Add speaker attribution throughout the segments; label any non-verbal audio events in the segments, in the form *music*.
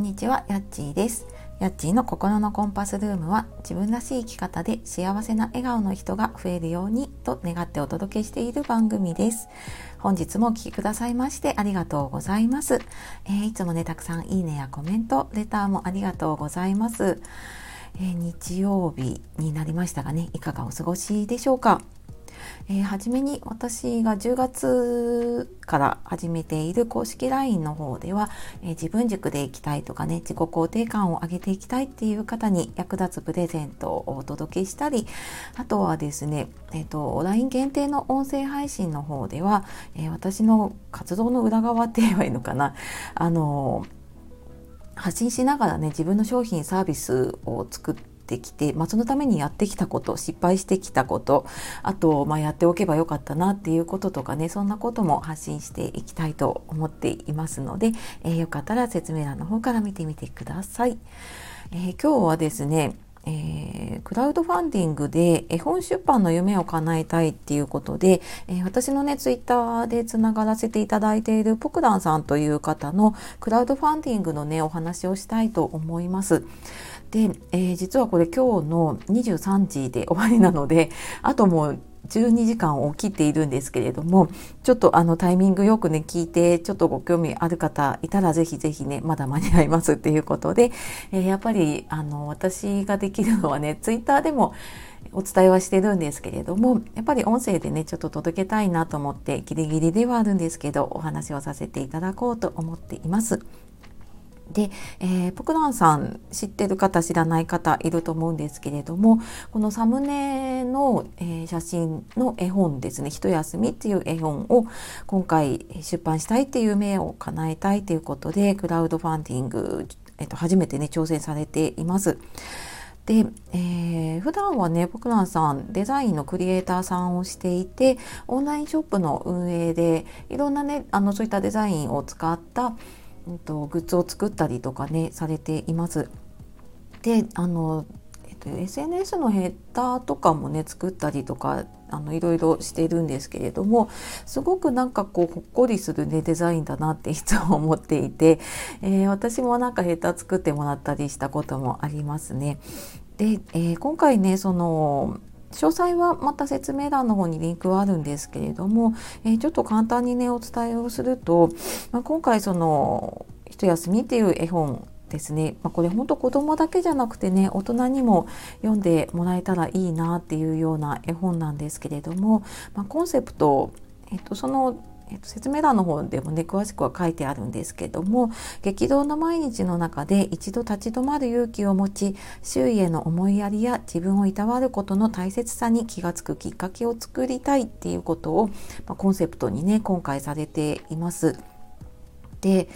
Speaker 1: んにちは、やっちーです。やっちーの心のコンパスルームは自分らしい生き方で幸せな笑顔の人が増えるようにと願ってお届けしている番組です。本日もお聴きくださいましてありがとうございます。えー、いつもね、たくさんいいねやコメント、レターもありがとうございます。えー、日曜日になりましたがね、いかがお過ごしでしょうか。えー、初めに私が10月から始めている公式 LINE の方では、えー、自分軸でいきたいとかね自己肯定感を上げていきたいっていう方に役立つプレゼントをお届けしたりあとはですね、えーと、LINE 限定の音声配信の方では、え私の活動の裏側って言えばいいのかな。あの発信しながらね自分の商品サービスを作ってってきて、まあ、そのためにやってきたこと失敗してきたことあと、まあ、やっておけばよかったなっていうこととかねそんなことも発信していきたいと思っていますので、えー、よかったら説明欄の方から見てみてください。えー、今日はですねえー、クラウドファンディングで絵本出版の夢を叶えたいっていうことで、えー、私のねツイッターでつながらせていただいているポクダンさんという方のクラウドファンディングのねお話をしたいと思います。で、えー、実はこれ今日の23時で終わりなのであともう12時間を切っているんですけれどもちょっとあのタイミングよくね聞いてちょっとご興味ある方いたらぜひぜひねまだ間に合いますっていうことで、えー、やっぱりあの私ができるのはねツイッターでもお伝えはしてるんですけれどもやっぱり音声でねちょっと届けたいなと思ってギリギリではあるんですけどお話をさせていただこうと思っています。で、えー、ポクランさん知ってる方知らない方いると思うんですけれどもこのサムネの、えー、写真の絵本ですね「ひと休み」っていう絵本を今回出版したいっていう夢を叶えたいということでクラウドファンディング、えー、と初めてね挑戦されています。で、えー、普段はね、ポクランさん、デザインのクリエイターさんをしていて、オンラインショップの運営で、いろんなね、あの、そういったデザインを使った、えっと、グッズを作ったりとかねされています。であの、えっと、SNS のヘッダーとかもね作ったりとかあのいろいろしてるんですけれどもすごくなんかこうほっこりするねデザインだなっていつも思っていて、えー、私もなんかヘッダー作ってもらったりしたこともありますね。で、えー、今回ねその詳細はまた説明欄の方にリンクはあるんですけれども、えー、ちょっと簡単にねお伝えをすると、まあ、今回その「ひと休み」っていう絵本ですね、まあ、これほんと子供だけじゃなくてね大人にも読んでもらえたらいいなっていうような絵本なんですけれども、まあ、コンセプト、えっと、そのえっと、説明欄の方でもね詳しくは書いてあるんですけども激動の毎日の中で一度立ち止まる勇気を持ち周囲への思いやりや自分をいたわることの大切さに気が付くきっかけを作りたいっていうことを、まあ、コンセプトにね今回されています。で、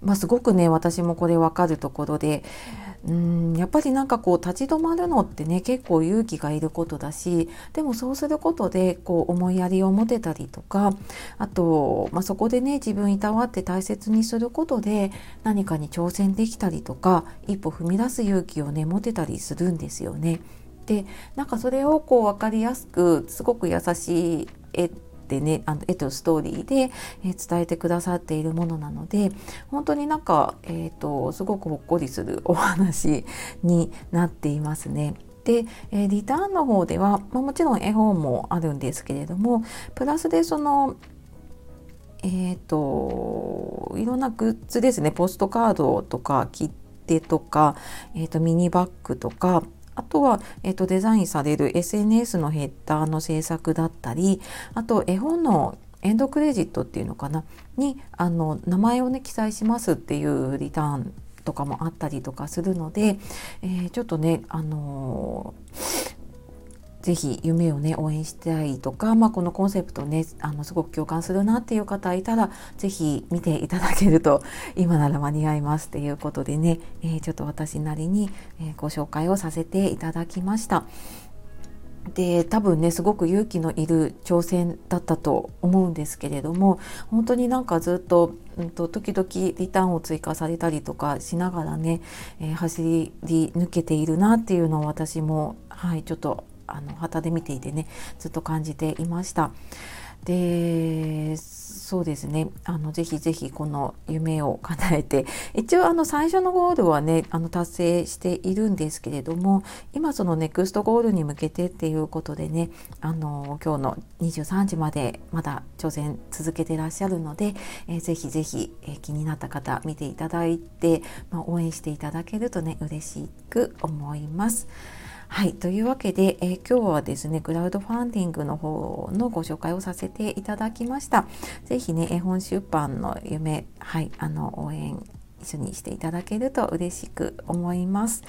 Speaker 1: まあ、すごくね私もこれ分かるところでうんうんやっぱりなんかこう立ち止まるのってね結構勇気がいることだしでもそうすることでこう思いやりを持てたりとかあと、まあ、そこでね自分いたわって大切にすることで何かに挑戦できたりとか一歩踏み出す勇気をね持てたりするんですよね。でなんかそれをこう分かりやすくすごく優しい絵ってねあの絵とストーリーで、え、伝えてくださっているものなので本当になんか、えーと、すごくほっこりするお話になっていますね。で、え、リターンの方では、ま、もちろん絵本もあるんですけれどもプラスでそのえっ、ー、といろんなグッズですねポストカードとか切手とか、えーとミニバッグとかあとは、えーと、デザインされる SNS のヘッダーの制作だったりあと絵本のエンドクレジットっていうのかな？にあの名前をね記載しますっていうリターンとかもあったりとかするので、えー、ちょっとねあのーぜひ夢をね応援したいとか、まあ、このコンセプトねあのすごく共感するなっていう方いたらぜひ見ていただけると *laughs* 今なら間に合いますっていうことでね、えー、ちょっと私なりに、えご紹介をさせていただきました。で多分ねすごく勇気のいる挑戦だったと思うんですけれども本当になんかずっと,、うんと、時々リターンを追加されたりとかしながらね、えー、走り抜けているなっていうのを私もはいちょっとあの旗で見ていてねずっと感じていました。でそうですねあのぜひぜひこの夢を叶えて一応あの最初のゴールはねあの達成しているんですけれども今そのネクストゴールに向けてっていうことでねあの今日の23時までまだ挑戦続けてらっしゃるので、えー、ぜひぜひ、え、気になった方見ていただいて、まあ、応援していただけるとね嬉しく思います。はい、というわけで、えー、今日はですね、クラウドファンディングの方のご紹介をさせていただきました。ぜひね、絵本出版の夢、はい、あの、応援一緒にしていただけると嬉しく思います。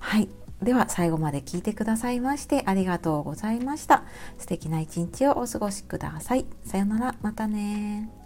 Speaker 1: はい。では最後まで聞いてくださいましてありがとうございました。素敵な一日をお過ごしください。さようなら、またね